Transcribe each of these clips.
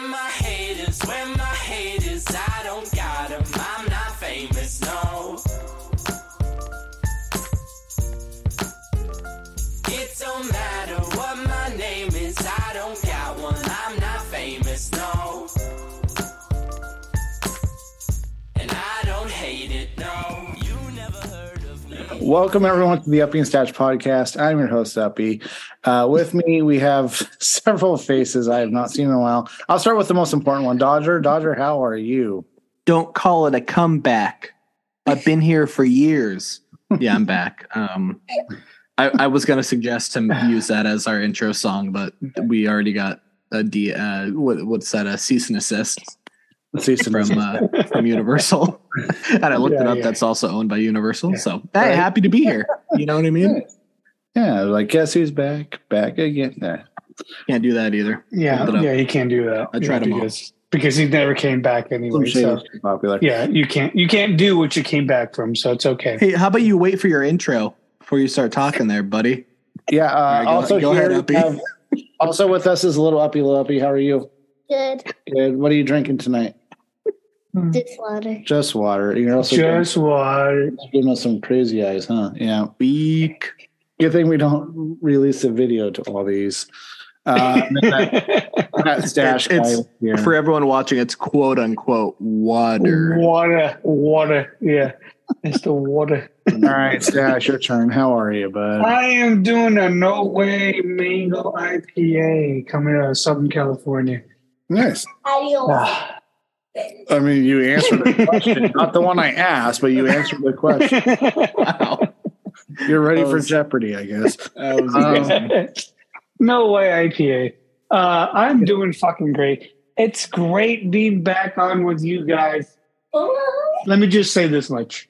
Where my haters, where my haters, I don't got them. I'm not famous, no. Welcome everyone to the Uppy and Stash podcast. I'm your host Uppy. Uh, with me, we have several faces I have not seen in a while. I'll start with the most important one, Dodger. Dodger, how are you? don't call it a comeback. I've been here for years. Yeah, I'm back. Um, I, I was going to suggest to use that as our intro song, but we already got a D. Uh, what, what's that? A cease and assist Cease and from uh, from Universal, and I looked it up. yeah. That's also owned by Universal. Yeah. So hey, happy to be here. You know what I mean? yeah, like guess who's back? Back again. Nah. Can't do that either. Yeah, Look it up. yeah, you can't do that. I tried 'em all. because because he never came back Slim anyway. So popular. yeah, you can't you can't do what you came back from. So it's okay. Hey, how about you wait for your intro before you start talking there, buddy? Yeah. Uh, All right, go- also go here ahead, we have- also with us is a little Uppy. Little Uppy, how are you? Good. Good. What are you drinking tonight? Just water. Just water. You're also Just water. giving us some crazy eyes, huh? Yeah. Week. Good thing we don't release a video to all these. Uh, that, that stash It's- guy. For everyone watching, it's quote unquote water. water, water. Yeah, it's the water. All right, Stash, your turn. How are you, bud? I am doing a No Way Mango IPA coming out of Southern California. Nice. Adios. Ah. I mean, you answered the question, not the one I asked, but you answered the question. Wow. You're ready That for Jeopardy, I guess. Um, no way IPA. Uh, I'm doing fucking great. It's great being back on with you guys. Let me just say this much.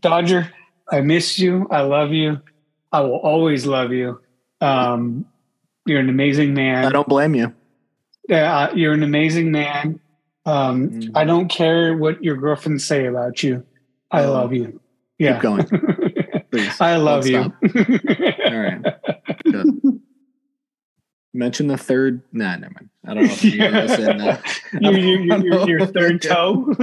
Dodger, I miss you. I love you. I will always love you. Um, you're an amazing man. I don't blame you. Uh, you're an amazing man. Um, Mm. I don't care what your girlfriends say about you. I Oh. love you. Yeah. Keep going, please. I love you. All right. Good. Mention the third. Nah, never mind. I don't know if you Yeah. in uh, your, your, your, your, third toe.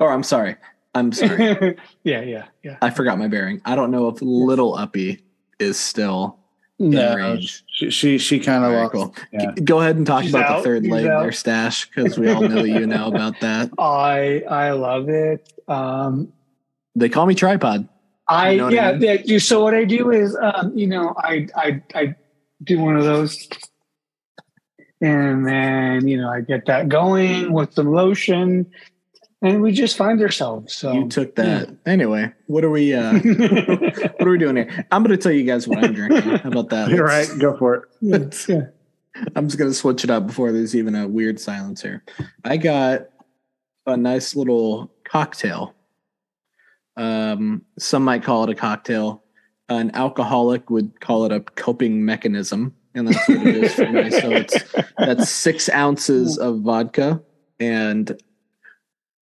Or I'm sorry. I'm sorry. yeah, yeah, yeah. I forgot my bearing. I don't know if Little Uppy is still No, range. she she, she kind of All right, lost. cool. yeah. Go ahead and talk She's about out. the third She's leg out. there, Stash, because we all know you know about that. I I love it. Um, They call me tripod. I You know what I yeah, mean? yeah. So what I do is, um, you know, I I I do one of those, and then you know I get that going with some lotion, and we just find ourselves. So you took that. Anyway, what are we uh what are we doing here? I'm gonna tell you guys what I'm drinking. How about that? You're Let's- right. Go for it. yeah, yeah. I'm just gonna switch it up before there's even a weird silence here. I got a nice little cocktail. Um, some might call it a cocktail. An alcoholic would call it a coping mechanism, and that's what it is for me. So it's that's six ounces of vodka and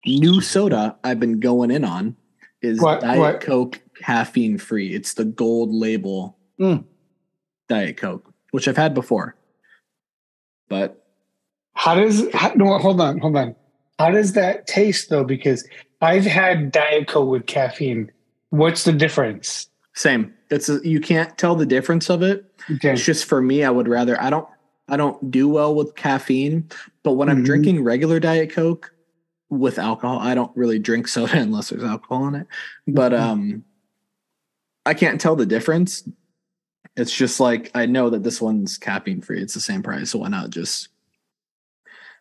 new soda. I've been going in on is What- Diet what? Coke caffeine free. It's the gold label Mm. Diet Coke, which I've had before, but How does how, no? Hold on, hold on. How does that taste though? Because I've had Diet Coke with caffeine. What's the difference? Same. It's a, you can't tell the difference of it. Okay. It's just for me. I would rather. I don't. I don't do well with caffeine, but when I'm Mhm. drinking regular Diet Coke with alcohol, I don't really drink soda unless there's alcohol in it. But Mhm. um, I can't tell the difference. It's just like I know that this one's caffeine free. It's the same price, so why not just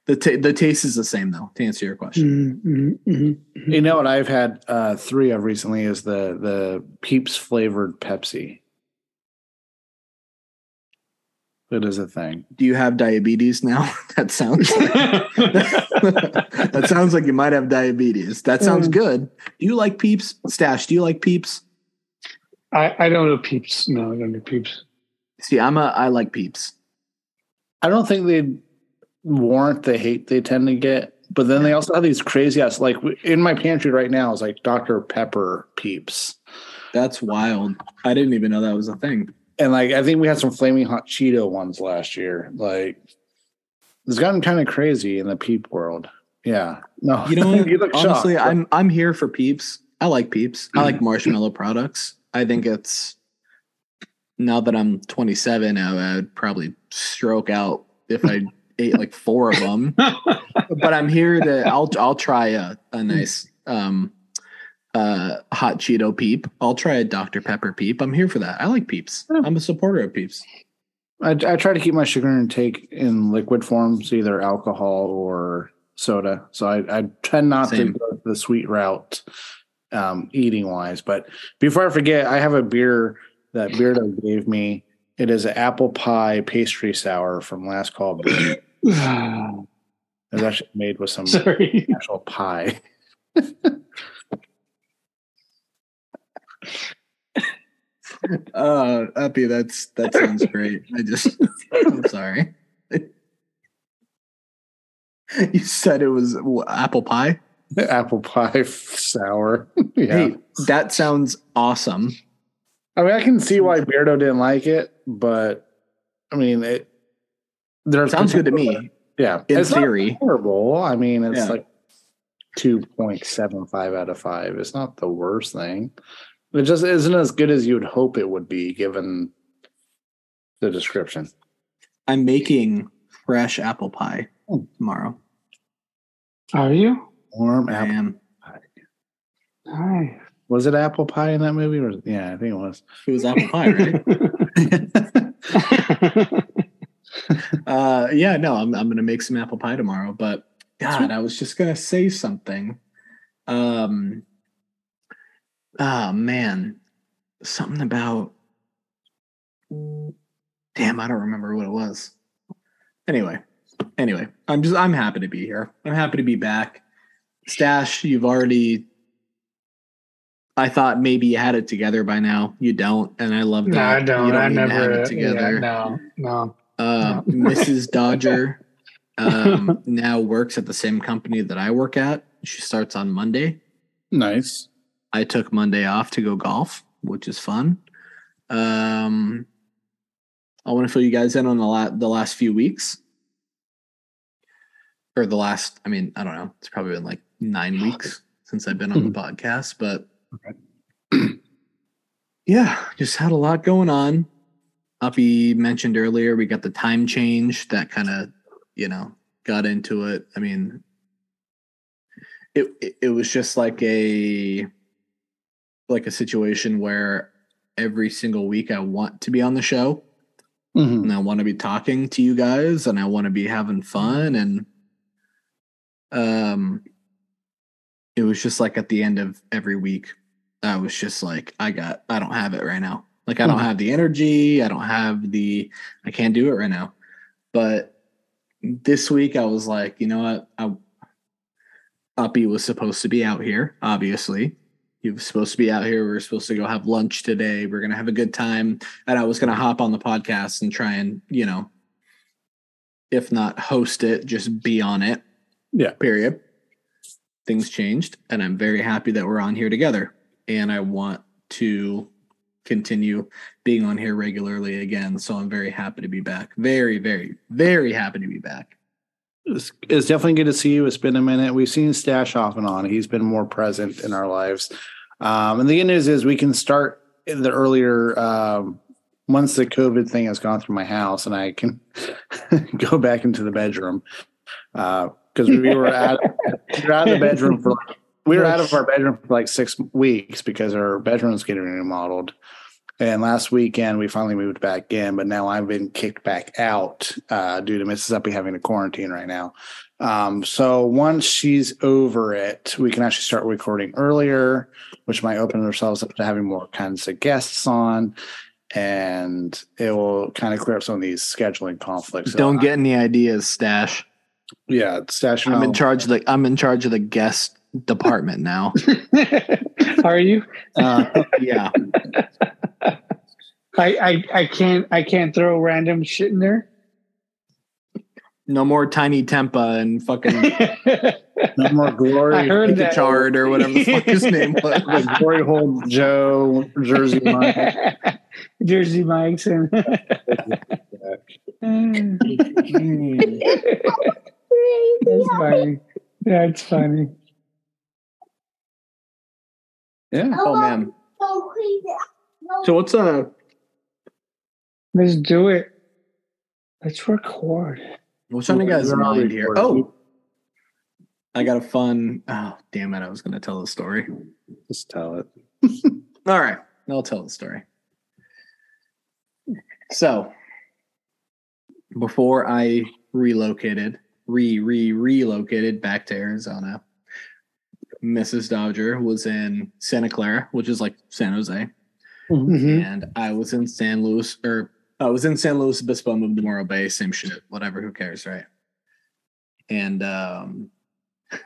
the ta the taste is the same though. To answer your question, Mhm, mhm, mhm. You know what I've had uh, three of recently is the the Peeps flavored Pepsi. It is a thing. do you have diabetes now? that sounds. that sounds like you might have diabetes. That sounds Mm. good. Do you like Peeps? Stash, do you like Peeps? I, I don't know peeps. No, I don't know peeps. See, I'm a I like Peeps. I don't think they warrant the hate they tend to get. But then they also have these crazy ass like in my pantry right now is like Dr. Pepper Peeps. That's wild. I didn't even know that was a thing. And like I think we had some flaming hot Cheeto ones last year. Like it's gotten kind of crazy in the peep world. Yeah. No, You know, you honestly, shocked. I'm I'm here for peeps. I like peeps. I like marshmallow products. I think it's now that I'm 27, I would probably stroke out if I ate like four of them. but I'm here to. I'll I'll try a a nice um uh hot Cheeto peep. I'll try a Dr Pepper peep. I'm here for that. I like peeps. I'm a supporter of peeps. I, I try to keep my sugar intake in liquid form, so either alcohol or soda. So I, I tend not Same. to go the sweet route, um, eating wise. But before I forget, I have a beer that Beardo gave me. It is an apple pie pastry sour from Last Call Brew. It's actually made with some Sorry. actual pie. Uh, Uppy, that's that sounds great. I just, I'm sorry. You said it was wh- apple pie. apple pie sour. yeah. Hey, that sounds awesome. I mean, I can see why Beardo didn't like it, but I mean, it. There's Sounds good to me. Yeah, In it's not theory. horrible. I mean, it's Yeah. like two point seven five out of five. It's not the worst thing. It just isn't as good as you would hope it would be, given the description. I'm making fresh apple pie tomorrow. Are you? Warm I apple. am. Hi. Was it apple pie in that movie? Or yeah, I think it was. It was apple pie, right? uh, yeah, no, I'm I'm gonna make some apple pie tomorrow. But God, I was just gonna say something. Um, ah, man, something about. Damn, I don't remember what it was. Anyway, anyway, I'm just I'm happy to be here. I'm happy to be back. Stash, you've already. I thought maybe you had it together by now. You don't, and I love that. no, I don't. You I even never. have it together. Yeah, no, no. Uh, No. Mrs. Dodger um, now works at the same company that I work at. She starts on Monday. Nice. I took Monday off to go golf, which is fun. Um, I want to fill you guys in on the la- the last few weeks, or the last. I mean, I don't know. It's probably been like nine weeks since I've been on the podcast, but yeah, just had a lot going on. Uppy mentioned earlier, we got the time change that kind of, you know, got into it. I mean, it, it it was just like a like a situation where every single week I want to be on the show Mhm. and I want to be talking to you guys and I want to be having fun and um it was just like at the end of every week I was just like I got I don't have it right now. Like I don't Mhm. have the energy, I don't have the I can't do it right now. But this week I was like, you know what? I Uppy was supposed to be out here, obviously. Was supposed to be out here. We're supposed to go have lunch today. We are gonna have a good time and I was going to hop on the podcast and try and, you know, if not host it, just be on it. Yeah. Period. Things changed, and I'm very happy that we're on here together. And I want to continue being on here regularly again. So I'm very happy to be back. Very, very, very happy to be back. It's, it's definitely good to see you. It's been a minute. We've seen Stash off and on. He's been more present in our lives. Um, and the good news is we can start the earlier um, once the COVID thing has gone through my house and I can go back into the bedroom because we were out, we were out of the bedroom for we were out of our bedroom for like six weeks because our bedroom's getting remodeled. And last weekend we finally moved back in, but now I've been kicked back out uh, due to Mrs. Uppy having a quarantine right now. Um, so once she's over it, we can actually start recording earlier, which might open ourselves up to having more kinds of guests on, and it will kind of clear up some of these scheduling conflicts. Don't get any ideas, Stash. yeah, stash. I'm in charge of the I'm in charge of the guest department now. Are you? Uh, yeah. I, I I can't I can't throw random shit in there. No more tiny tempa and fucking no more glory. I heard that. Chard or whatever the fuck his name was. the glory hole Joe Jersey Mike. Jersey Mike's and. That's funny. That's funny. Yeah. Oh man. So what's uh Let's do it. Let's record. What's on your guys' We're mind here? Oh, I got a fun. Oh damn it! I was gonna tell the story. Just tell it. All right, I'll tell the story. So, before I relocated, re re relocated back to Arizona, Mrs. Dodger was in Santa Clara, which is like San Jose, Mhm. and I was in San Luis, or I was in San Luis Obispo, moved to Morro Bay, same shit, whatever, who cares, right? And um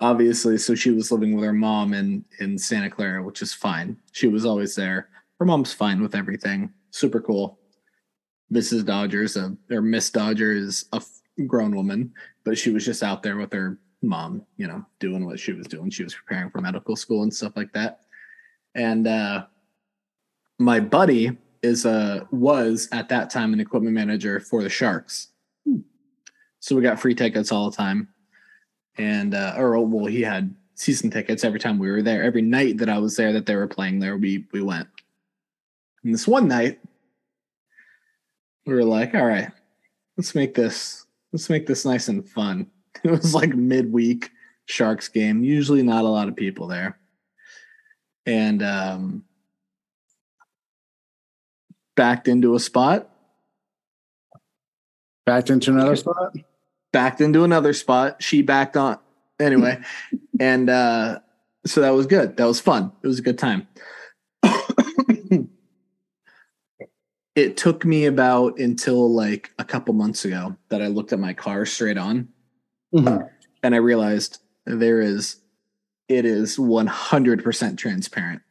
obviously, so she was living with her mom in in Santa Clara, which is fine. She was always there. Her mom's fine with everything. Super cool. Mrs. Dodgers, a, or Miss Dodger is a f- grown woman, but she was just out there with her mom, you know, doing what she was doing. She was preparing for medical school and stuff like that. And uh my buddy is a was at that time an equipment manager for the Sharks. So we got free tickets all the time. And uh or well he had season tickets every time we were there. Every night that I was there that they were playing there we we went. And this one night we were like, all right, let's make this let's make this nice and fun. It was like midweek Sharks game. Usually not a lot of people there. And um backed into a spot, Backed into another spot. backed into another spot. She backed on anyway. and uh so that was good. That was fun. It was a good time. it took me about until like a couple months ago that I looked at my car straight on Mhm. and I realized there is it is 100% transparent.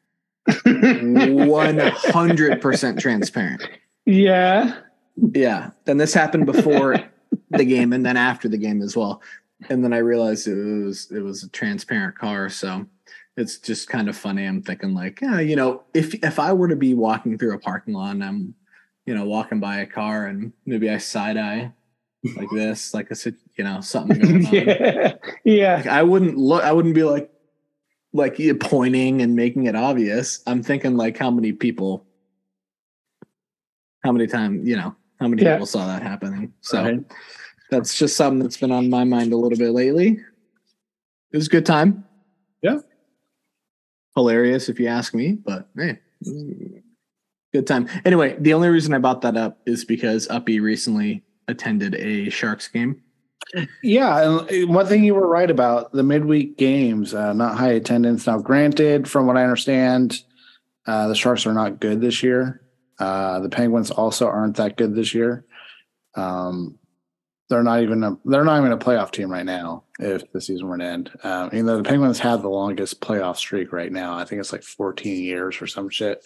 100% transparent. Yeah. Yeah. Then this happened before the game and then after the game as well. And then I realized it was it was a transparent car. So it's just kind of funny. I'm thinking like, yeah, you know, if if I were to be walking through a parking lot and I'm, you know, walking by a car and maybe I side eye like this, like I said, you know, something going on. yeah. Yeah. Like, I wouldn't look. I wouldn't be like, like pointing and making it obvious. I'm thinking like how many people, how many times, you know, how many Yeah. people saw that happening. So Right. that's just something that's been on my mind a little bit lately. It was a good time. Yeah. Hilarious if you ask me, but hey, it was a good time. Anyway, the only reason I brought that up is because Uppy recently attended a Sharks game. Yeah, and one thing you were right about the midweek games, uh, not high attendance. Now, granted, from what I understand, uh, the Sharks are not good this year. Uh, the Penguins also aren't that good this year. Um, they're not even a they're not even a playoff team right now. If the season were to end, um, you know the Penguins have the longest playoff streak right now. I think it's like 14 years or some shit.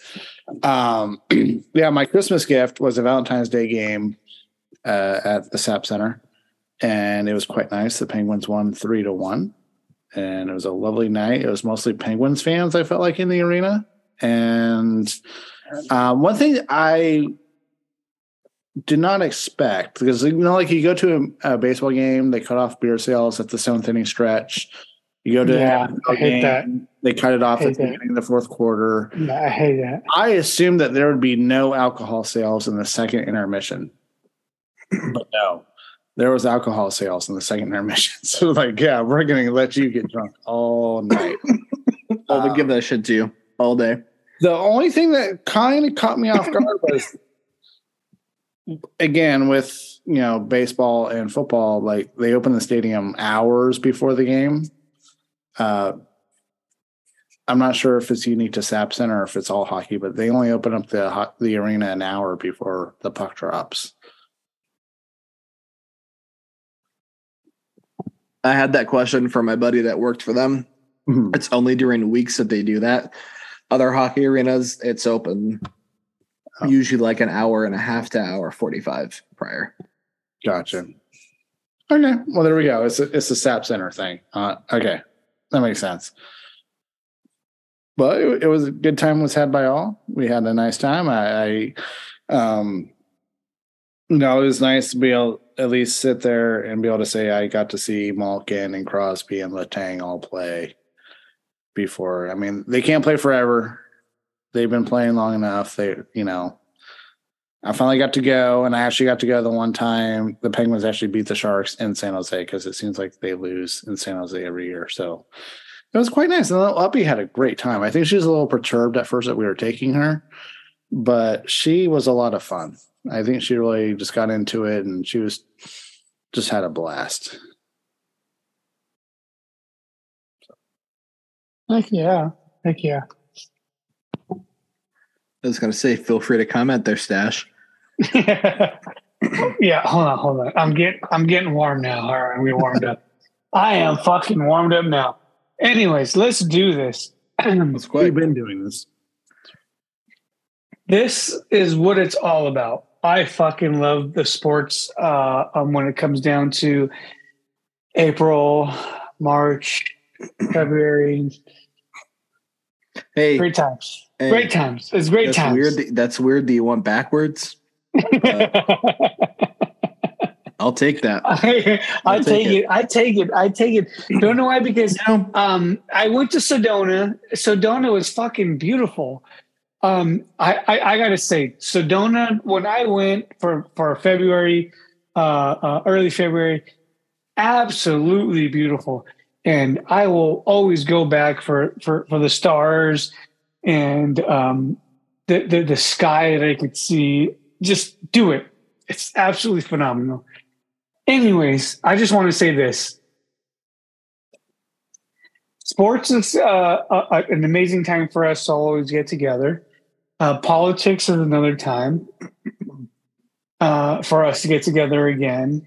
Um, yeah, my Christmas gift was a Valentine's Day game uh, at the SAP Center and it was quite nice. The Penguins won three to one, and it was a lovely night. It was mostly Penguins fans. I felt like in the arena, and um, one thing I did not expect because you know, like you go to a, a baseball game, they cut off beer sales at the seventh inning stretch. You go to Yeah, I hate that. They cut it off at the beginning of the fourth quarter. Yeah, I hate that. I assumed that there would be no alcohol sales in the second intermission, but no, there was alcohol sales in the second intermission. So, like, yeah, we're going to let you get drunk all night. I'll Uh, give that shit to you all day. the only thing that kind of caught me off guard was, again, with you know baseball and football, like they open the stadium hours before the game. Uh, I'm not sure if it's unique to SAP Center or if it's all hockey, but they only open up the the arena an hour before the puck drops. I had that question from my buddy that worked for them. Mhm. It's only during weeks that they do that. Other hockey arenas, it's open Oh. usually like an hour and a half to hour 45 prior. Gotcha. Okay, well there we go. It's a, it's a SAP Center thing. Uh, okay, that makes sense. Well, it, it was a good time was had by all. We had a nice time. I, I um, No, it was nice to be able at least sit there and be able to say I got to see Malkin and Crosby and Letang all play before. I mean, they can't play forever. They've been playing long enough. They, you know, I finally got to go, and I actually got to go the one time the Penguins actually beat the Sharks in San Jose because it seems like they lose in San Jose every year. So it was quite nice. And Uppy had a great time. I think she was a little perturbed at first that we were taking her, but she was a lot of fun. I think she really just got into it and she was just had a blast. Heck yeah. Heck yeah. I was going to say, feel free to comment there, Stash. yeah, hold on, hold on. I'm getting I'm getting warm now. All right, we warmed up. I am fucking warmed up now. Anyways, let's do this. That's We've been doing this. this is what it's all about. I fucking love the sports uh, um, when it comes down to April, March, February. Hey, Great times. hey, Great times. It's great that's times. weird. that- That's weird that you went backwards. I'll take that. I, I'll take take it. I take it. I take it. Don't know why because um I went to Sedona. Sedona was fucking beautiful. Um I I, I gotta say Sedona when I went for for February uh, uh early February absolutely beautiful. And I will always go back for for for the stars and um the the, the sky that I could see. Just do it. It's absolutely phenomenal. Anyways i just want to say this. Sports is uh, a, an amazing time for us to always get together uh, politics is another time uh, for us to get together again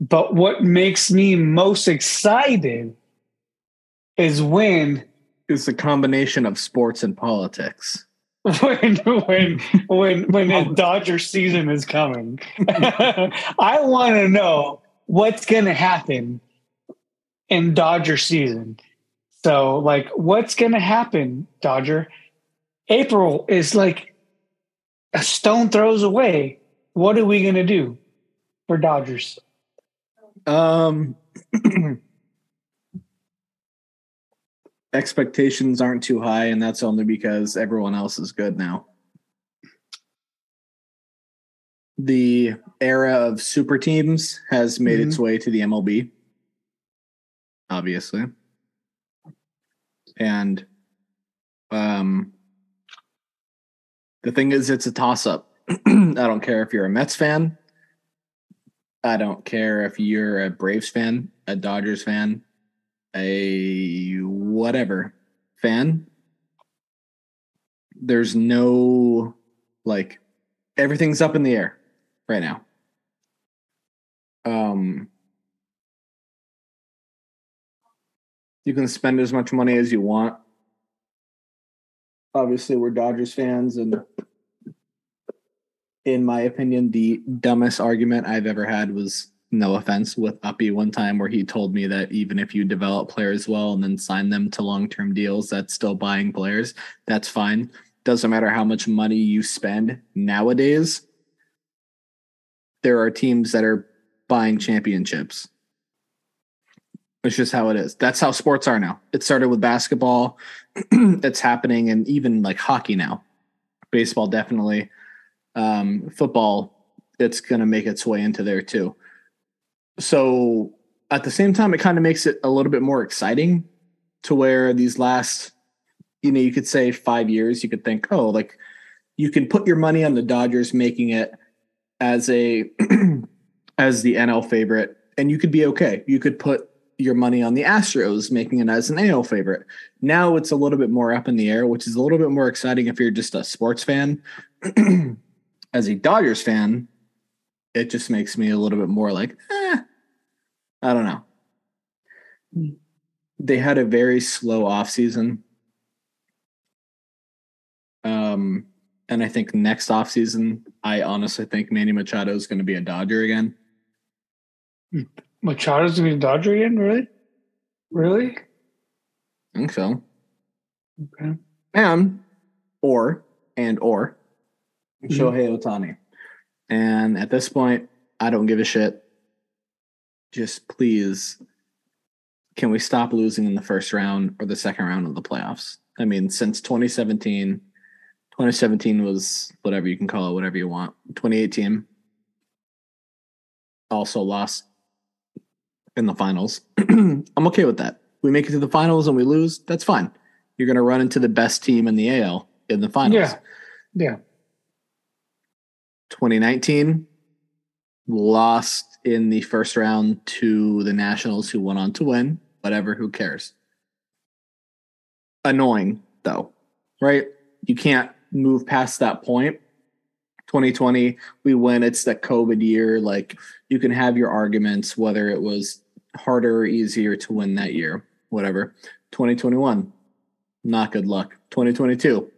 but what makes me most excited is when it's a combination of sports and politics. when when when when the Dodger season is coming. I want to know what's going to happen in Dodger season. So, like, what's going to happen, Dodger? April is like a stone throws away. What are we going to do for Dodgers? Um, expectations aren't too high, and that's only because everyone else is good now. The era of super teams has made its way to the MLB, obviously, and um, the thing is, it's a toss up. I don't care if you're a Mets fan. I don't care if you're a Braves fan, a Dodgers fan, a whatever fan. There's no like everything's up in the air right now. Um you can spend as much money as you want. Obviously, we're Dodgers fans and in my opinion, the dumbest argument I've ever had was no offense with Uppy one time where he told me that even if you develop players well and then sign them to long term deals, that's still buying players. That's fine. Doesn't matter how much money you spend nowadays. There are teams that are buying championships. It's just how it is. That's how sports are now. It started with basketball. it's happening and even like hockey now. Baseball definitely um, football, it's going to make its way into there too. So at the same time, it kind of makes it a little bit more exciting to where these last, you know, you could say five years, you could think, oh, like you can put your money on the Dodgers making it as a as the NL favorite, and you could be okay. You could put your money on the Astros making it as an AL favorite. Now it's a little bit more up in the air, which is a little bit more exciting if you're just a sports fan. as a Dodgers fan, it just makes me a little bit more like, eh, I don't know. They had a very slow offseason. Um, and I think next offseason, I honestly think Manny Machado is going to be a Dodger again. Machado's going to be a Dodger again? Really? Really? I think so. Okay. And or and or Shohei mm-hmm. Ohtani. And at this point, I don't give a shit. Just please, can we stop losing in the first round or the second round of the playoffs? I mean, since 2017, 2017 was whatever you can call it, whatever you want. 2018 also lost in the finals. I'm okay with that. We make it to the finals and we lose, that's fine. You're going to run into the best team in the AL in the finals. Yeah. Yeah. 2019 lost in the first round to the Nationals who went on to win. Whatever, who cares? Annoying though, right? You can't move past that point. 2020, we win. It's the COVID year. Like you can have your arguments whether it was harder or easier to win that year, whatever. 2021, not good luck. 2022,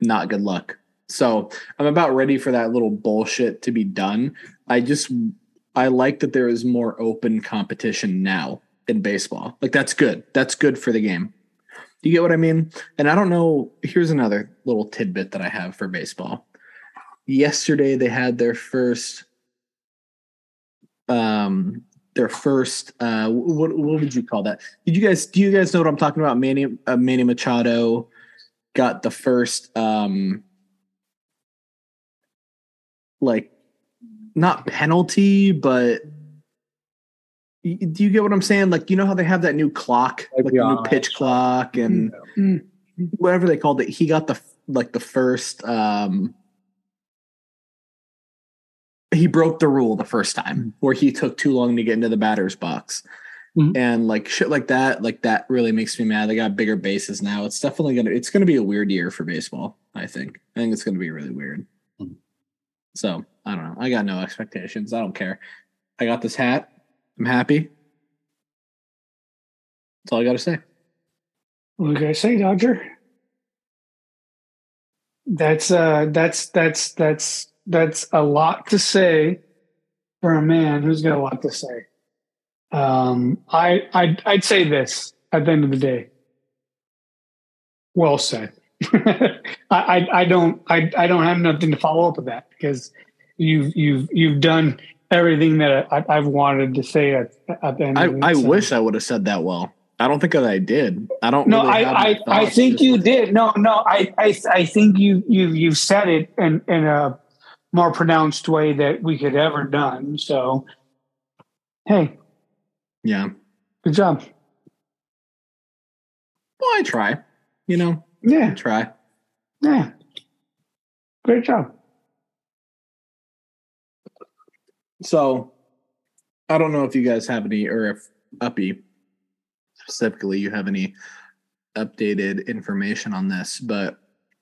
not good luck. So I'm about ready for that little bullshit to be done. I just I like that there is more open competition now in baseball. Like that's good. That's good for the game. Do you get what I mean? And I don't know. Here's another little tidbit that I have for baseball. Yesterday they had their first um their first uh what what would you call that? Did you guys do you guys know what I'm talking about? Manny uh, Manny Machado got the first um like not penalty, but do you get what I'm saying? Like, you know how they have that new clock, like the new pitch clock and whatever they called it. He got the like the first. um He broke the rule the first time where he took too long to get into the batter's box. Mhm. And like shit like that, like that really makes me mad. They got bigger bases now. It's definitely gonna it's gonna be a weird year for baseball, I think. I think it's gonna be really weird. Mhm. So I don't know. I got no expectations. I don't care. I got this hat. I'm happy. That's all I gotta say. What can I say, Dodger? That's uh that's that's that's that's a lot to say for a man who's got a lot to say. Um I I'd I'd say this at the end of the day. Well said. I, I I don't I I don't have nothing to follow up with that because you've you've you've done everything that I, I've wanted to say at, at the end. I, I wish I would have said that well. I don't think that I did. I don't. No, really I, I, I think you did. No, no, I, I, I think you, you, you've said it in, in a more pronounced way that we could ever done. So, hey, Yeah. good job. Well, I try. You know, I Yeah, try. yeah, great job. So, I don't know if you guys have any, or if Uppy specifically, you have any updated information on this, but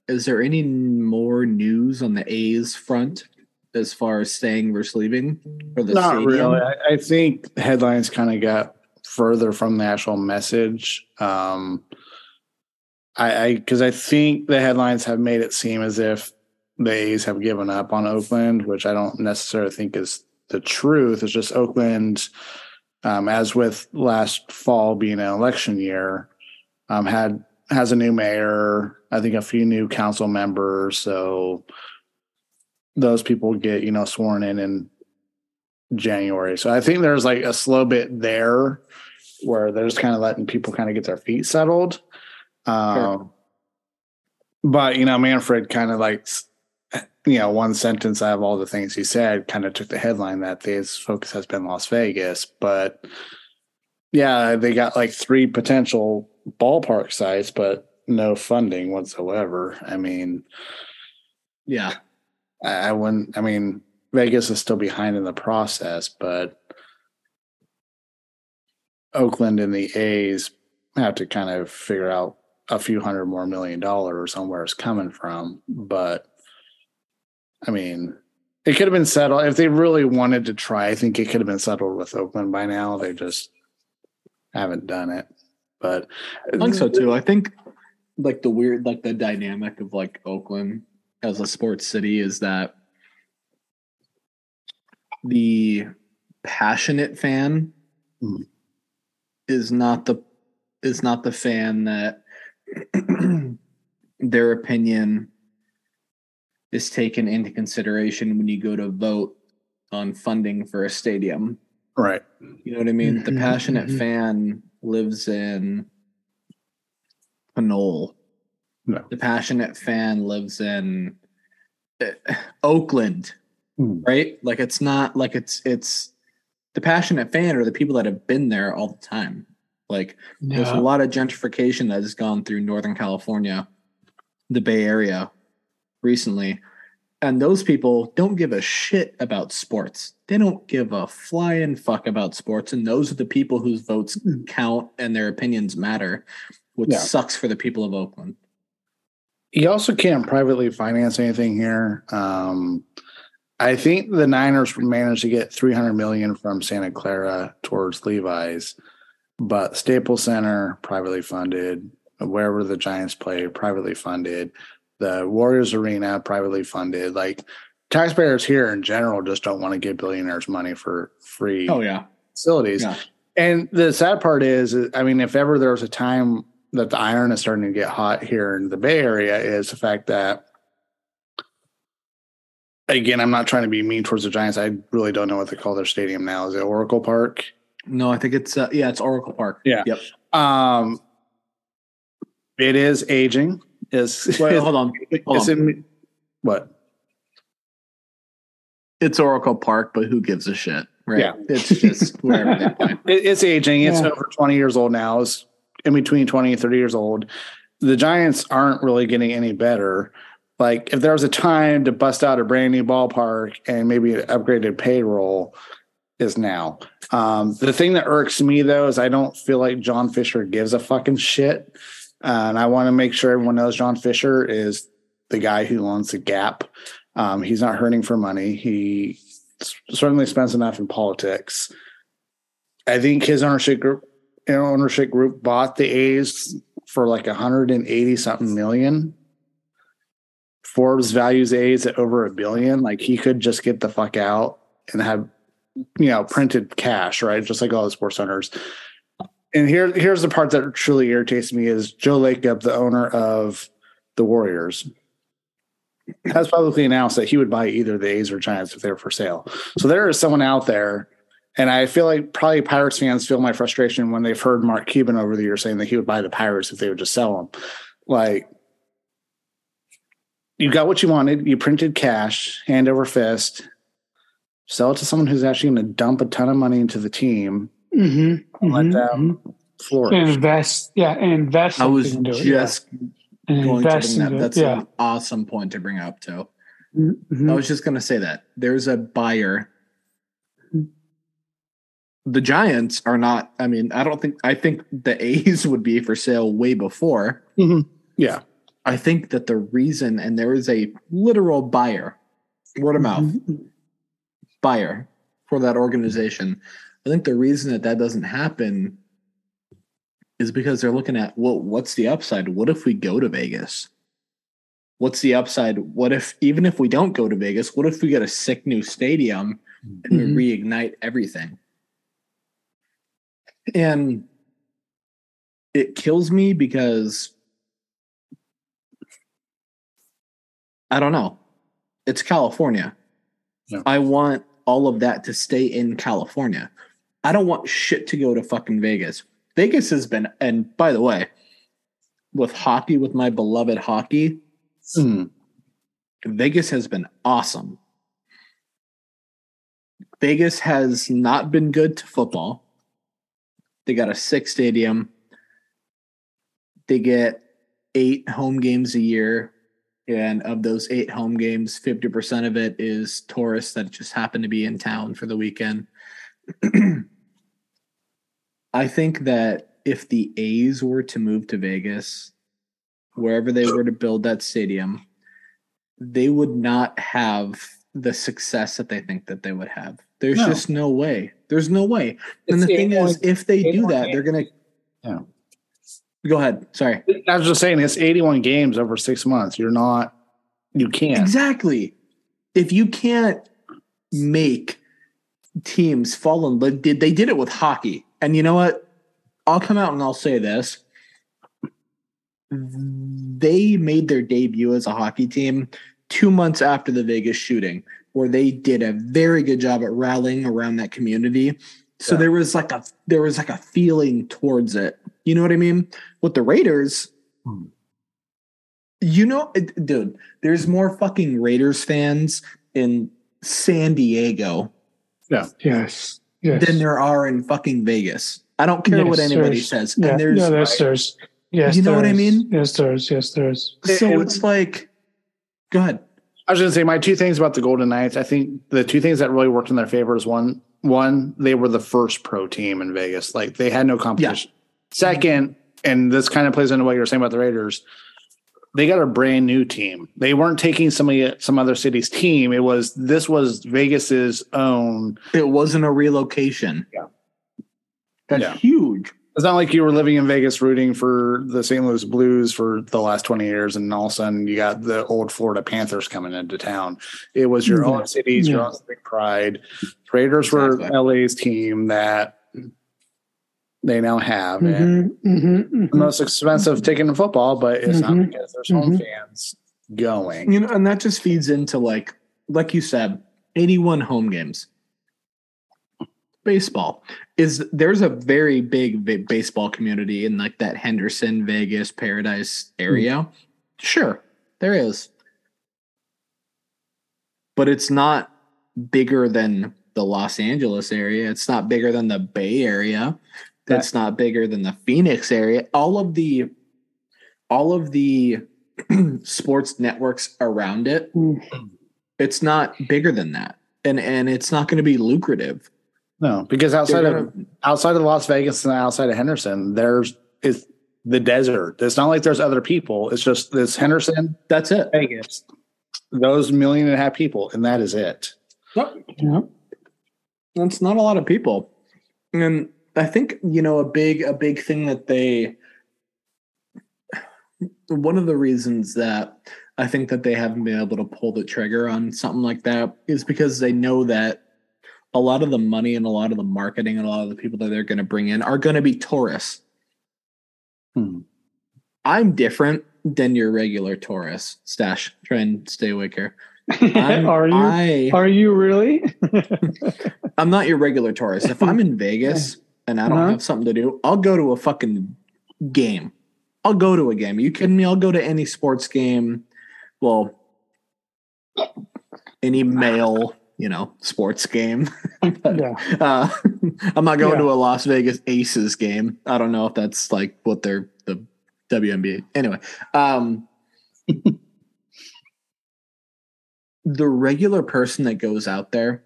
is there any more news on the A's front as far as staying versus leaving or the Not stadium? really. I, I think headlines kind of got further from the actual message. Um, I because I, think the headlines have made it seem as if the A's have given up on Oakland, which I don't necessarily think is the truth. It's just Oakland, um, as with last fall being an election year, um, had has a new mayor. I think a few new council members. So those people get you know sworn in in January. So I think there's like a slow bit there where they're just kind of letting people kind of get their feet settled. Um, But you know, Manfred kind of like you know one sentence out of all the things he said kind of took the headline that his focus has been Las Vegas. But yeah, they got like three potential ballpark sites, but no funding whatsoever. I mean, Yeah. I, I wouldn't. I mean, Vegas is still behind in the process, but Oakland and the A's have to kind of figure out a few hundred more million dollars on where it's coming from. But I mean, it could have been settled if they really wanted to try. I think it could have been settled with Oakland by now. They just haven't done it. But I think so too. I think like the weird, like the dynamic of like Oakland as a sports city is that the passionate fan Mm. is not the is not the fan that their opinion is taken into consideration when you go to vote on funding for a stadium. Right. You know what I mean? The Mhm, passionate mhm. fan lives in Pinole. No. The passionate fan lives in uh, Oakland, Hmm. right? Like it's not like it's it's the passionate fan are the people that have been there all the time. Like there's a lot of gentrification that has gone through Northern California, the Bay Area recently. And those people don't give a shit about sports. They don't give a flying fuck about sports. And those are the people whose votes count and their opinions matter, which Yeah. sucks for the people of Oakland. You also can't privately finance anything here. Um, I think the Niners managed to get 300 million from Santa Clara towards Levi's, but Staples Center privately funded, wherever the Giants play privately funded, the Warriors Arena privately funded. Like taxpayers here in general just don't want to give billionaires money for free Oh, yeah. facilities. Yeah. And the sad part is, I mean, if ever there was a time that the iron is starting to get hot here in the Bay Area, is the fact that, again, I'm not trying to be mean towards the Giants. I really don't know what they call their stadium now. Is it Oracle Park? No, I think it's, uh, yeah, it's Oracle Park. Yeah. Yep. Um, it is aging. Is Wait, hold on. Hold it's on. in, what? It's Oracle Park, but who gives a shit? Right. Yeah. It's just wherever they play. It, it's aging. It's Yeah. over 20 years old now. It's in between 20 and 30 years old. The Giants aren't really getting any better. Like if there was a time to bust out a brand new ballpark and maybe an upgraded payroll is now. Um, the thing that irks me though is I don't feel like John Fisher gives a fucking shit. Uh, and I want to make sure everyone knows John Fisher is the guy who owns the gap. Um, he's not hurting for money. He certainly spends enough in politics. I think his ownership group ownership group bought the A's for like 180 something million. Forbes values A's at over a billion. Like he could just get the fuck out and have you know printed cash, right? Just like all the sports owners. And here here's the part that truly irritates me is Joe Lacob, the owner of the Warriors, has publicly announced that he would buy either the A's or Giants if they were for sale. So there is someone out there and I feel like probably Pirates fans feel my frustration when they've heard Mark Cuban over the years saying that he would buy the Pirates if they would just sell them. Like, you got what you wanted, you printed cash, hand over fist, sell it to someone who's actually going to dump a ton of money into the team, Mm-hmm, and let mhm, them mhm. flourish. invest. Yeah, and invest. I was into it, yeah. just And going to invest bring that. into it, That's yeah. an awesome point to bring up, too. Mhm. I was just going to say that there's a buyer. The Giants are not. I mean, I don't think. I think the A's would be for sale way before. Yeah. I think that the reason, and there is a literal buyer, word of mouth buyer for that organization. I think the reason that that doesn't happen is because they're looking at well, what's the upside? What if we go to Vegas? What's the upside? What if even if we don't go to Vegas, what if we get a sick new stadium and Mhm. we reignite everything? And it kills me because I don't know. It's California. Yeah. I want all of that to stay in California. I don't want shit to go to fucking Vegas. Vegas has been, and by the way, with hockey, with my beloved hockey, Hmm. Vegas has been awesome. Vegas has not been good to football. They got a sick stadium. They get eight home games a year. And of those eight home games, 50% of it is tourists that just happen to be in town for the weekend. I think that if the A's were to move to Vegas, wherever they were to build that stadium, they would not have the success that they think that they would have. There's No. just no way. There's no way. and the thing is, if they do 81 that, they're gonna. Yeah. Go ahead. Sorry. I was just saying it's 81 games over six months. You're not, you can't. Exactly. If you can't make teams fall in love, did they did it with hockey? And you know what? I'll come out and I'll say this. They made their debut as a hockey team two months after the Vegas shooting, where they did a very good job at rallying around that community. So Yeah. there was like a there was like a feeling towards it. You know what I mean? With the Raiders, Hmm. you know, it- dude, there's more fucking Raiders fans in San Diego Yeah. Yes. Yes. than there are in fucking Vegas. I don't care what anybody there's- says. Yeah, and there's yeah, there's, there's, yes, You know what I mean? Yes, there is. Yes, there is. so And- it's like, go ahead. I was going to say my two things about the Golden Knights. I think the two things that really worked in their favor is one, one they were the first pro team in Vegas. Like they had no competition. Second, and this kind of plays into what you were saying about the Raiders. They got a brand new team. They weren't taking somebody some other city's team. It was this was Vegas's own. It wasn't a relocation. Yeah. That's Yeah. huge. It's not like you were living in Vegas rooting for the St. Louis Blues for the last 20 years and all of a sudden you got the old Florida Panthers coming into town. It was your own cities, your own civic pride. Raiders were LA's team that they now have. And Mhm, mhm, the most expensive ticket in football, but it's not because there's home Mhm. fans going. You know, and that just feeds into like, like you said, 81 home games. Baseball is there's a very big, big baseball community in like that Henderson, Vegas, Paradise area. Sure, there is. But it's not bigger than the Los Angeles area. It's not bigger than the Bay Area. It's not bigger than the Phoenix area. All of the all of the sports networks around it, mhm. it's not bigger than that. And and it's not going to be lucrative. No, because outside They're of outside of Las Vegas and outside of Henderson, there's is the desert. It's not like there's other people. It's just this Henderson, that's it. Vegas, those million and a half people, and that is it. Yeah. That's not a lot of people. And I think, you know, a big a big thing that they one of the reasons that I think that they haven't been able to pull the trigger on something like that is because they know that a lot of the money and a lot of the marketing and a lot of the people that they're going to bring in are going to be tourists. Hmm. I'm different than your regular tourist. Stash, try and stay awake here. Are you? I, are you really? I'm not your regular tourist. If I'm in Vegas and I don't Uh-huh. have something to do, I'll go to a fucking game. I'll go to a game. Are you kidding me? I'll go to any sports game. Well, any male, you know, sports game. But, yeah. uh, I'm not going Yeah. to a Las Vegas Aces game. I don't know if that's like what they're the WNBA. Anyway, um, the regular person that goes out there,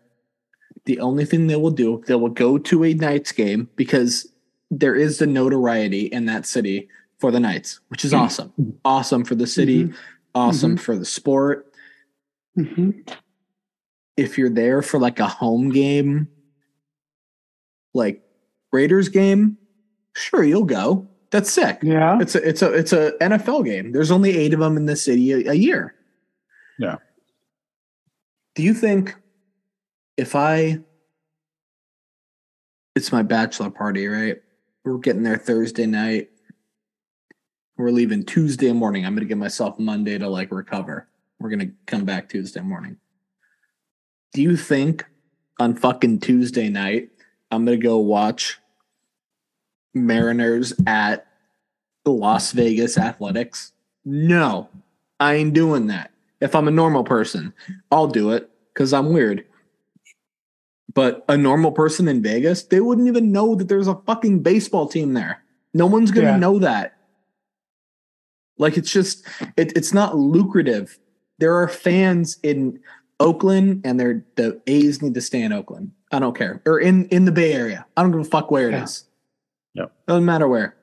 the only thing they will do, they will go to a Knights game because there is the notoriety in that city for the Knights, which is mm-hmm. awesome. Awesome for the city, mm-hmm. awesome mm-hmm. for the sport. Mhm. If you're there for like a home game, like Raiders game, sure you'll go. That's sick. Yeah. It's a it's a it's a NFL game. There's only eight of them in the city a, a year. Yeah. Do you think if I it's my bachelor party, right? We're getting there Thursday night. We're leaving Tuesday morning. I'm gonna give myself Monday to like recover. We're gonna come back Tuesday morning. Do you think on fucking Tuesday night I'm gonna go watch Mariners at the Las Vegas Athletics? No, I ain't doing that. If I'm a normal person, I'll do it because I'm weird. But a normal person in Vegas, they wouldn't even know that there's a fucking baseball team there. No one's gonna Yeah. know that. Like it's just it, it's not lucrative. There are fans in Oakland and they're the A's need to stay in Oakland. I don't care. Or in in the Bay Area. I don't give a fuck where it is. Yeah. Yep. Doesn't matter where.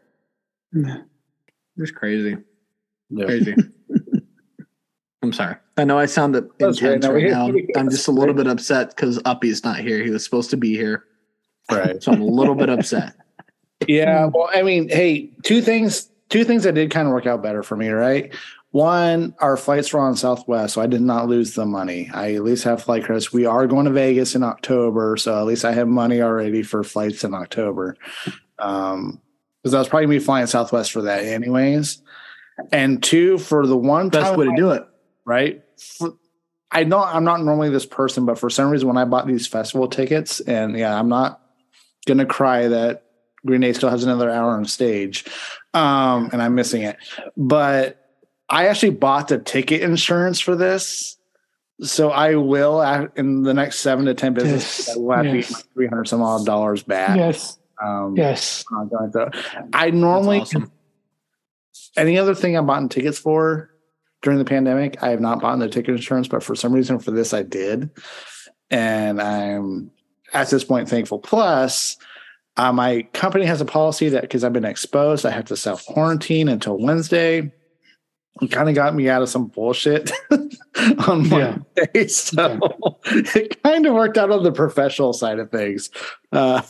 Yeah. It's crazy. Yeah. Crazy. I'm sorry. I know I sound That's great. intense right now. I'm just a little bit upset because Uppy's not here. He was supposed to be here. Right. So I'm a little bit upset. Yeah. Well, I mean, hey, two things, two things that did kind of work out better for me, right? One, our flights were on Southwest, so I did not lose the money. I at least have flight credits. We are going to Vegas in October, so at least I have money already for flights in October. Um, because I was probably gonna be flying Southwest for that anyways. And two, for the one Best time way to do it. Right? For- I know I'm not normally this person, but for some reason, when I bought these festival tickets, and yeah, I'm not gonna cry that Green Day still has another hour on stage, um, and I'm missing it. But I actually bought the ticket insurance for this, so I will uh, in the next seven to ten business. Yes, I will have to yes. get my three hundred some odd dollars back. Yes. Um, Yes. I'm not going to- I normally awesome. any other thing I bought tickets for during the pandemic, I have not bought the ticket insurance, but for some reason for this I did. And I'm at this point thankful. Plus, uh, my company has a policy that because I've been exposed, I have to self quarantine until Wednesday. It kind of got me out of some bullshit on Yeah. Monday. So it kind of worked out on the professional side of things. Uh,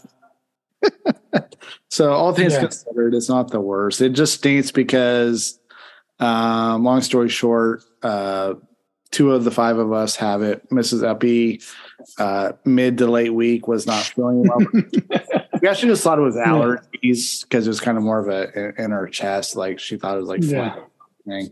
so all things Yeah. considered, it's not the worst. It just stinks because, um, long story short, uh, two of the five of us have it. Mrs. Uppy, uh, mid to late week was not feeling well. we actually just thought it was allergies because it was kind of more of a in her chest. Like she thought it was like Yeah. thing.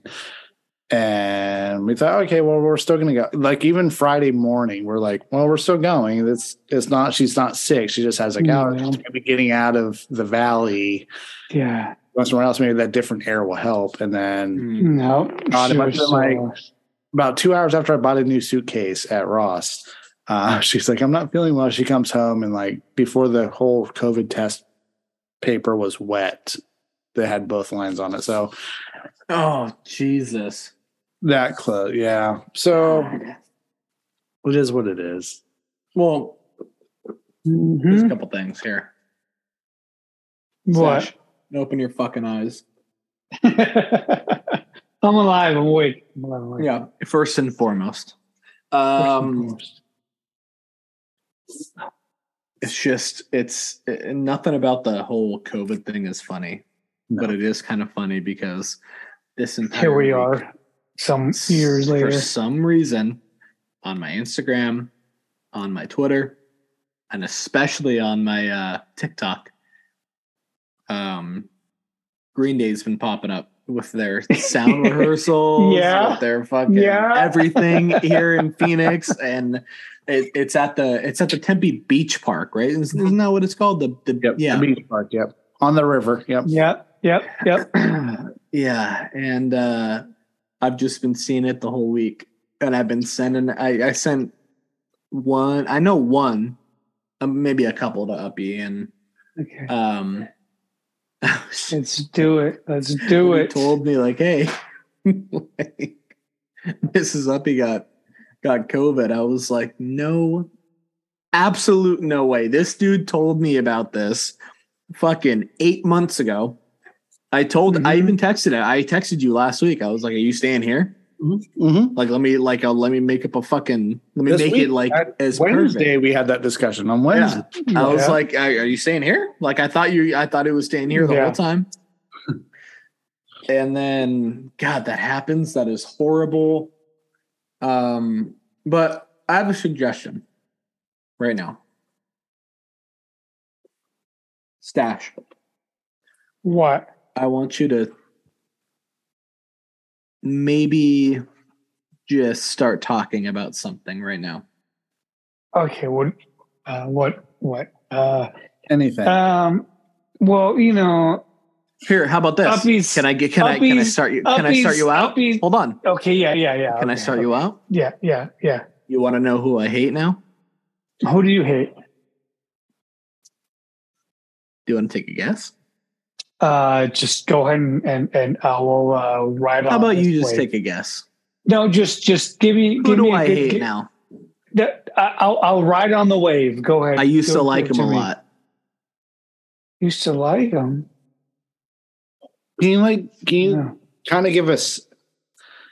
And we thought, okay, well, we're still gonna go. Like even Friday morning, we're like, well, we're still going. It's it's not. She's not sick. She just has like Yeah. allergies. She's gonna be getting out of the valley. Yeah. Go somewhere else. Maybe that different air will help. And then Mm. No. God, it She must was have been so- about two hours after I bought a new suitcase at Ross, uh, she's like, I'm not feeling well. She comes home and like before the whole COVID test paper was wet, they had both lines on it. So Oh Jesus! that close, yeah. So it is what it is. Well, there's a couple things here. What? Stash, open your fucking eyes. I'm alive. I'm awake. I'm alive, I'm awake. Yeah. First and foremost, um, it's just it's it, nothing about the whole COVID thing is funny, No. but it is kind of funny because this entire Here we week, are, some years later. For some reason, on my Instagram, on my Twitter, and especially on my uh, TikTok, um, Green Day's been popping up with their sound rehearsals, Yeah. with their fucking Yeah. everything here in Phoenix, and it, it's at the it's at the Tempe Beach Park, right? Isn't, isn't that what it's called? The the Yep. yeah The beach park. Yep. On the river. Yep. Yep. Yep. Yep. yeah, and uh, I've just been seeing it the whole week, and I've been sending. I, I sent one. I know one, uh, maybe a couple to Uppy, and Okay. um, Let's do it. Let's do it. Told me like, hey, like, Mrs. Uppy got got COVID. I was like, no, absolute no way. This dude told me about this fucking eight months ago. I told, I Mhm. even texted it. I texted you last week. I was like, are you staying here? Mm-hmm. Like, let me, like, uh, let me make up a fucking, let me This make week, it like as Wednesday, perfect. we had that discussion on Wednesday. I was like, are, are you staying here? Like, I thought you, I thought it was staying here the Yeah. whole time. and then, God, that happens. That is horrible. Um, but I have a suggestion right now. Stash. What? I want you to maybe just start talking about something right now. Okay. What? Uh, what? What? Uh, Anything. um. Well, you know. Here, how about this? Uppies- can I get can I can I start you can I start you out? uppies- Hold on. Okay. Yeah. Yeah. Yeah. Can I okay, start you out? Yeah. Yeah. Yeah. You want to know who I hate now? Who do you hate? Do you want to take a guess? Uh, just go ahead and and, and I will uh, ride on. How about this you just take a guess? No, just just give me. Who give do me a I good- hate gi- now? that- I- I'll I'll ride on the wave. Go ahead. I used Go- to like him to a me. lot. Used to like him. can you like can you Yeah. kind of give us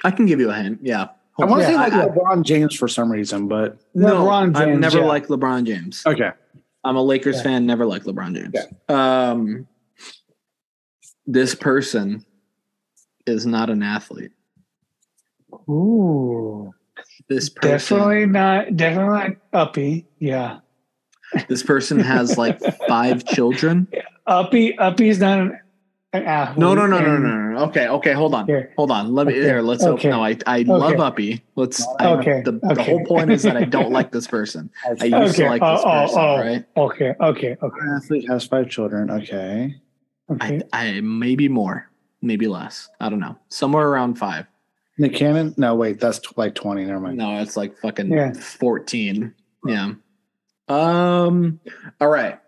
I can give you a hint. Yeah. I want to on. say like I- I- LeBron James for some reason, but no, LeBron I've never yeah. liked LeBron James. okay. I'm a Lakers Yeah. fan, never liked LeBron James. Um, this person is not an athlete. Ooh, This person, definitely not. Definitely not uppy. Yeah, this person has like five children. uppy. Uppy's not. An, an athlete. No, no, no, no, no, no, no. Okay, okay, hold on. Here. Hold on. Let me Okay, there. Let's okay, no, I I love Uppy. Let's I, Okay, the, the whole point is that I don't like this person. I used Okay, to like oh, this oh, person, oh. right? Okay, okay, okay, Athlete has five children. Okay. Okay. I I maybe more, maybe less. I don't know. Somewhere around five. Nick Cannon? No, wait, that's t- like 20. Never mind. No, it's like fucking Yeah. 14. Yeah. Um all right.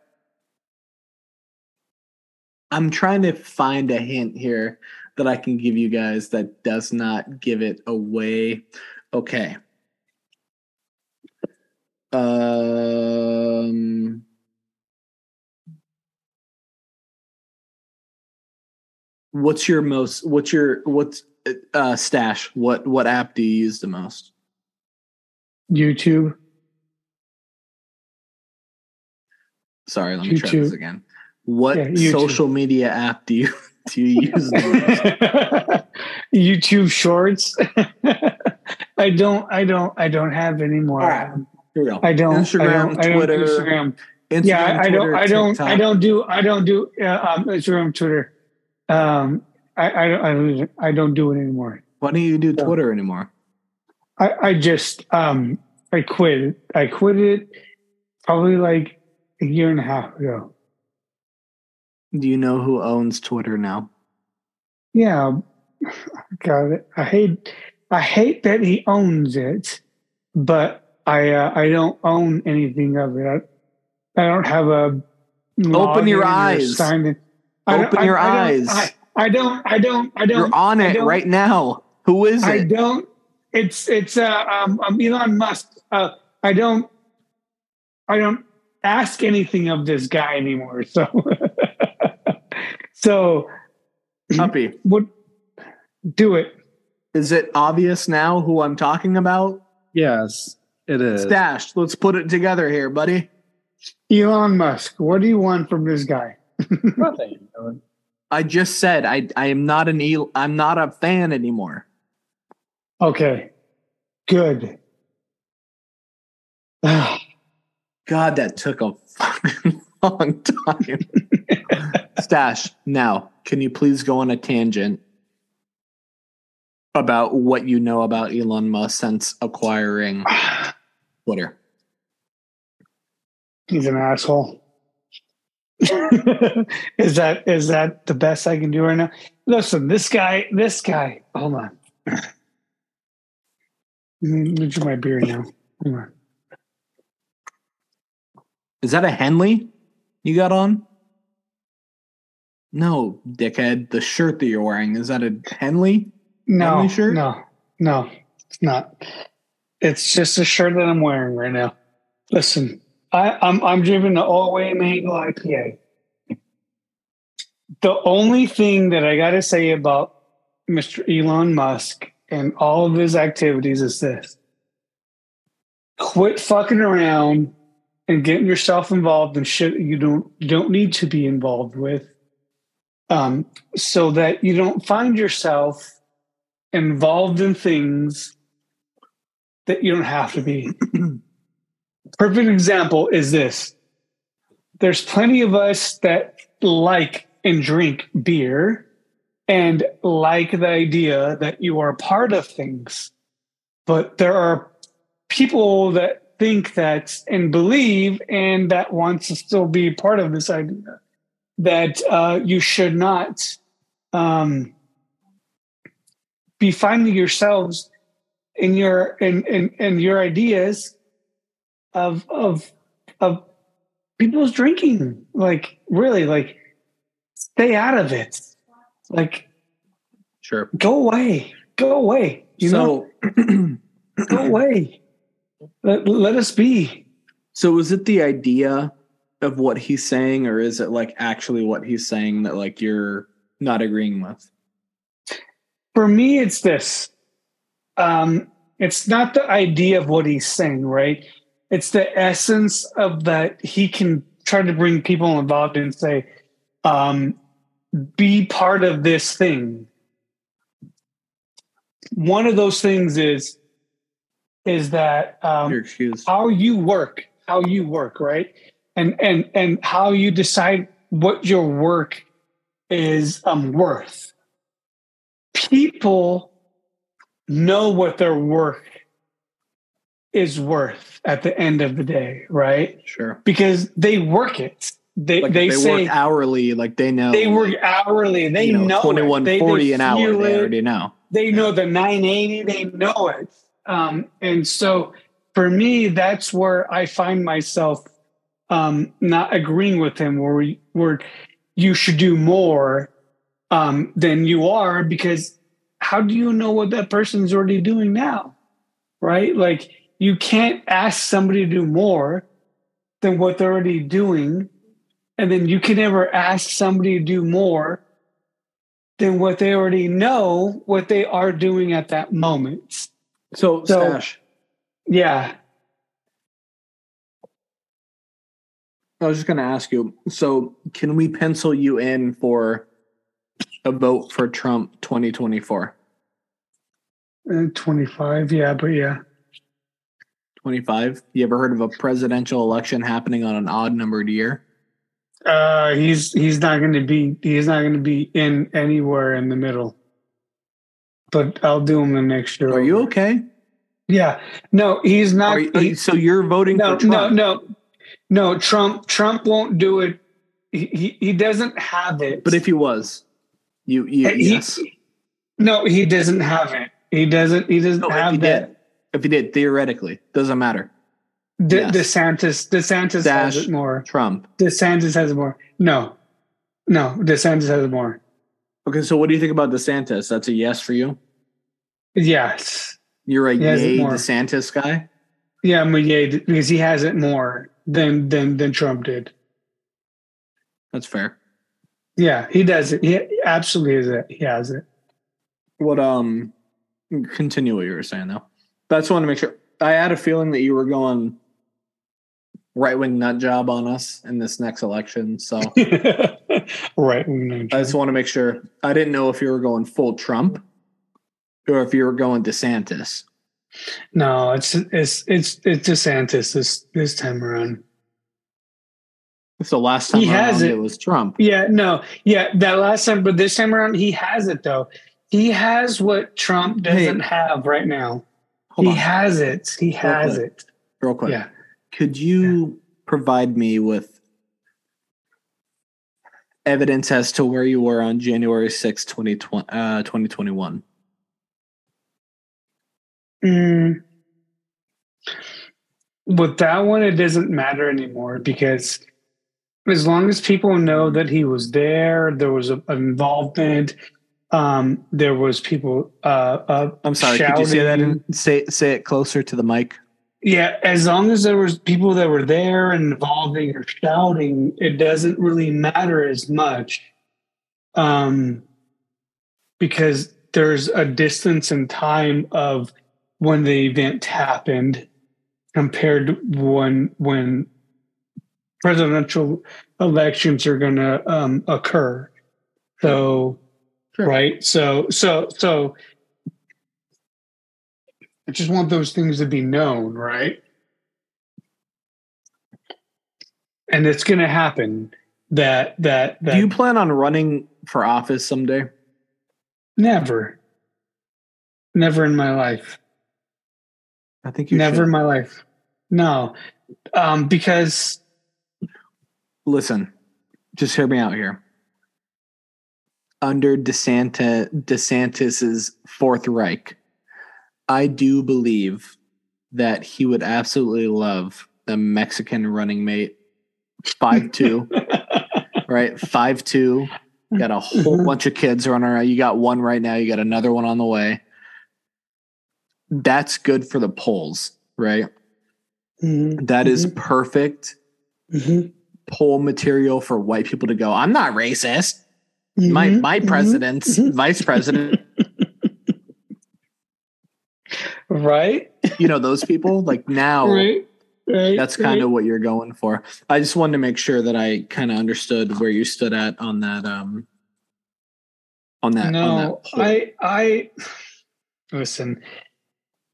I'm trying to find a hint here that I can give you guys that does not give it away. Okay. Um What's your most what's your what's uh stash? What what app do you use the most? YouTube. Sorry, let me try this again. What Yeah, social media app do you do you use the most? YouTube Shorts. I don't. I don't. I don't have any more. Right. Here we go. I don't. Instagram, I don't, I don't Twitter, Instagram. Instagram, yeah, I, I don't. Twitter, I don't. I don't do. I don't do uh, um, Instagram, Twitter. Um, I, I don't. I don't. I don't do it anymore. Why don't you do Yeah. Twitter anymore? I, I just. Um, I quit. I quit it probably like a year and a half ago. Do you know who owns Twitter now? Yeah, got it. I hate. I hate that he owns it, but I. Uh, I don't own anything of it. I, I don't have a. Open your eyes. sign in. I don't- Open I- your I eyes. I, I don't. I don't. I don't. You're on it right now. Who is it? I don't. It's it's uh, um, um Elon Musk. Uh, I don't. I don't ask anything of this guy anymore. So, so Puppy. what? Do it. Is it obvious now who I'm talking about? Yes, it is. Stash. Let's put it together here, buddy. Elon Musk. What do you want from this guy? Nothing. I just said I I am not an El- I'm not a fan anymore. Okay. Good. God, that took a fucking long time. Stash, now, can you please go on a tangent about what you know about Elon Musk since acquiring Twitter? He's an asshole. is that is that the best I can do right now? Listen, this guy, this guy. Hold on. Let me drink my beer now. Hold on. Is that a Henley you got on? No, dickhead. The shirt that you're wearing, is that a Henley? No, Henley shirt? no, no, it's not. It's just a shirt that I'm wearing right now. Listen, I, I'm I'm drinking the all way mango IPA. The only thing that I got to say about Mr. Elon Musk and all of his activities is this: quit fucking around and getting yourself involved in shit you don't don't need to be involved with, um, so that you don't find yourself involved in things that you don't have to be. Perfect example is this. There's plenty of us that like and drink beer and like the idea that you are part of things. But there are people that think that and believe and that wants to still be part of this idea that uh, you should not um, be finding yourselves in your in, in in your ideas of of of people's drinking. Like really like stay out of it. Like Sure. go away. Go away. You know? Go away. Let, let us be. So is it the idea of what he's saying, or is it like actually what he's saying that like you're not agreeing with? for me it's this. Um it's not the idea of what he's saying right it's the essence of that he can try to bring people involved and say um be part of this thing. One of those things is is that um how you work how you work right? And and and how you decide what your work is um, worth. People know what their work is worth at the end of the day, right? Sure. Because they work it. They Like they, they, say work hourly, like they know they work hourly. They you know, know, twenty one it. They- forty an hour. feel They already know. they know the 980 they know it um, and so for me that's where i find myself um, not agreeing with him where, we, where you should do more um, than you are because how do you know what that person's already doing now right like you can't ask somebody to do more than what they're already doing and then you can never ask somebody to do more than what they already know what they are doing at that moment. So, So- Stash, Yeah. I was just going to ask you. So, can we pencil you in for a vote for Trump 2024? Uh, 25. Yeah, but yeah. 25? You ever heard of a presidential election happening on an odd numbered year? Uh, he's he's not going to be he's not going to be in anywhere in the middle. But I'll do him the next year. Are you okay? Yeah. No, he's not. You- he- so you're voting no, for Trump? no, no, no. Trump Trump won't do it. He he, he doesn't have it. But if he was, you, you He- yes. no, he doesn't have it. He doesn't. He doesn't No, have he that. If he did, theoretically, doesn't matter. De- Yes. DeSantis, DeSantis Dash has more. Trump. DeSantis has more. No, no, DeSantis has more. Okay, so what do you think about DeSantis? That's a yes for you. Yes, You're a yay. DeSantis guy. yeah, I'm a yay because he has it more than than than Trump did. That's fair. Yeah, he does it. He absolutely is it. He has it. What um continue what you were saying though. Just want to make sure I had a feeling that you were going right wing nut job on us in this next election. So right. no, I just want to make sure I didn't know if you were going full Trump or if you were going DeSantis. No, it's it's it's it's DeSantis this this time around. So last time He has it. it was Trump. Yeah, no, yeah, that last time, but this time around, he has it though. He has what Trump doesn't have right now. Hold he on, has it. He has it. real quick. Yeah. Could you provide me with evidence as to where you were on January 6, 2020, uh, 2021? Mm. With that one, it doesn't matter anymore because as long as people know that he was there, there was a, an involvement. Um, there was people. Uh, uh, I'm sorry. Could you say that shouting. and say say it closer to the mic? Yeah, as long as there was people that were there and involving or shouting, it doesn't really matter as much. Um because there's a distance in time of when the event happened compared to when when presidential elections are going to um, occur. So, Sure. right? So, so, so I just want those things to be known, right? And it's going to happen. That that that Do you plan on running for office someday? never, never in my life. I think you never should. in my life. No, um, because Listen, just hear me out here. Under DeSanta, DeSantis's Fourth Reich, I do believe that he would absolutely love the Mexican running mate, five two, right? Five two. Got a whole bunch of kids running around. You got one right now. You got another one on the way. That's good for the polls, right? Mhm, That is perfect mhm, poll material for white people to go. I'm not racist. My mhm, my mhm. president's mhm. vice president. right, You know those people. Like now, right, right. that's kind right. of what you're going for. I just wanted to make sure that I kind of understood where you stood at on that. Um, on that. on no that i i listen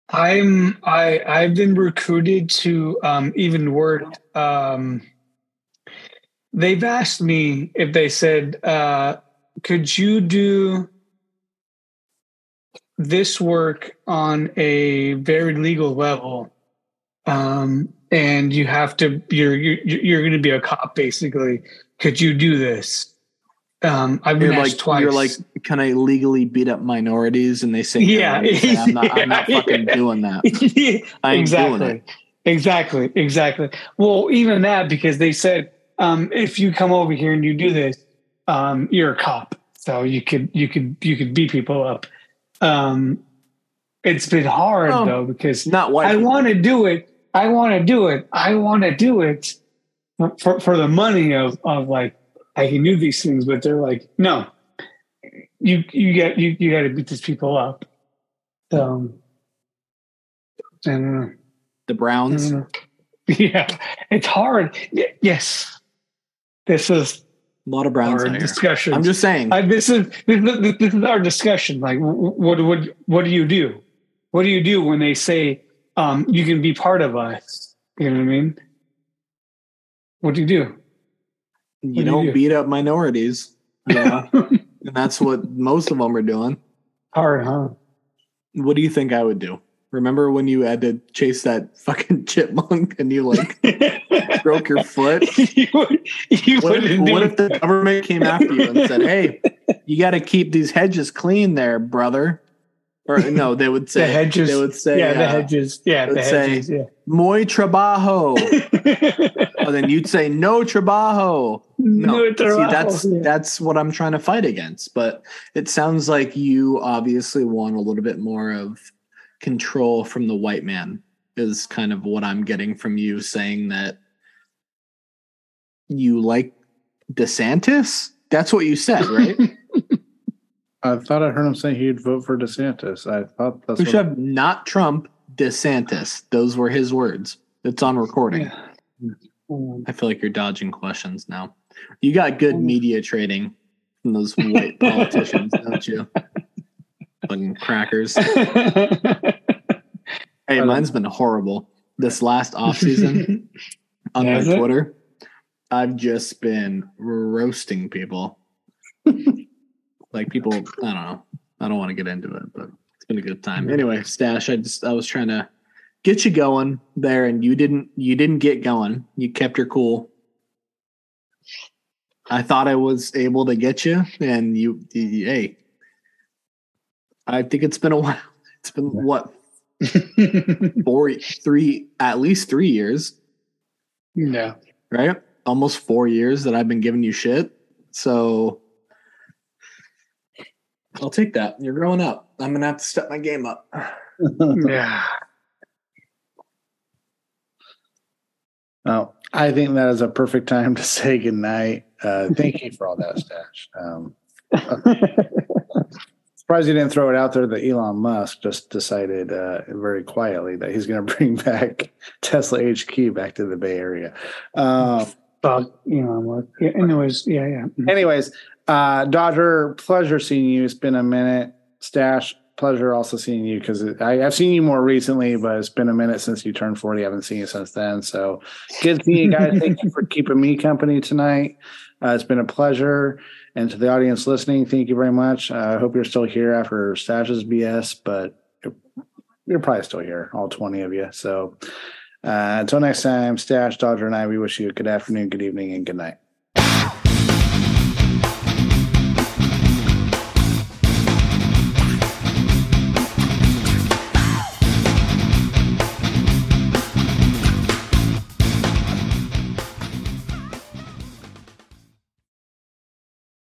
i'm i i've been recruited to um even work um they've asked me if they said uh could you do this work on a very legal level? Um, and you have to you're you're, you're going to be a cop basically. Could you do this? Um, I've been You're like, twice. you're like, can I legally beat up minorities? And they say, Yeah. say, I'm not, I'm not Yeah. fucking doing that. Exactly. doing it. Exactly. Exactly. Well, even that because they said um, if you come over here and you do this, um, you're a cop, so you could you could you could beat people up. Um, it's been hard Oh, though because Not white. I want to do it. I want to do it. I want to do it for, for, the money of, of like, I can do these things, but they're like, no, you, you get, you, you got to beat these people up. So, don't the Browns. Yeah, it's hard. Yes. This is A lot of Browns our discussion. I'm just saying. Uh, this is this, is- this is our discussion. Like, what what what do you do? What do you do when they say um, you can be part of us? You know what I mean? What do you do? you do you don't do? beat up minorities. Yeah. and that's what most of them are doing. Hard, huh? What do you think I would do? Remember when you had to chase that fucking chipmunk and you like broke your foot? you you What if, what if the government came after you and said, "Hey, you got to keep these hedges clean, there, brother"? Or no, they would say the hedges? They would say, yeah, the uh, hedges. Yeah, they the would say- hedges. Yeah. "Muy trabajo." oh, then you'd say, "No trabajo." No, No see, trabajo, that's yeah. that's what I'm trying to fight against. But it sounds like you obviously want a little bit more of control from the white man. Is kind of what I'm getting from you saying that you like DeSantis. That's what you said, right? I thought I heard him say he'd vote for DeSantis. I thought that's we should have not Trump, DeSantis. Those were his words. It's on recording. Yeah. I feel like you're dodging questions now. You got good media trading from those white politicians, don't you? Fucking crackers. Hey, mine's been horrible. This last off season on my Has it? Twitter, I've just been roasting people. like people, I don't know. I don't want to get into it, but it's been a good time. Anyway, Stash, I just I was trying to get you going there, and you didn't. You didn't get going. You kept your cool. I thought I was able to get you, and you, you hey, I think it's been a while. It's been what four, three, at least three years, yeah. right? Almost four years that I've been giving you shit. So I'll take that. You're growing up. I'm gonna have to step my game up. Yeah. Well, I think that is a perfect time to say goodnight. Uh, thank you for all that, Stash. Um, surprised you didn't throw it out there that Elon Musk just decided uh, very quietly that he's going to bring back Tesla HQ back to the Bay Area. Um, But you know, what? Yeah, anyways, yeah, yeah. Mhm. anyways, uh, Dodger, pleasure seeing you. It's been a minute. Stash, pleasure also seeing you because I've seen you more recently, but it's been a minute since you turned 40. I haven't seen you since then. So good seeing you guys. Thank you for keeping me company tonight. Uh, it's been a pleasure. And to the audience listening, thank you very much. Uh, I hope you're still here after Stash's BS, but you're, you're probably still here, all 20 of you. So uh, until next time, Stash, Dodger, and I, we wish you a good afternoon, good evening, and good night.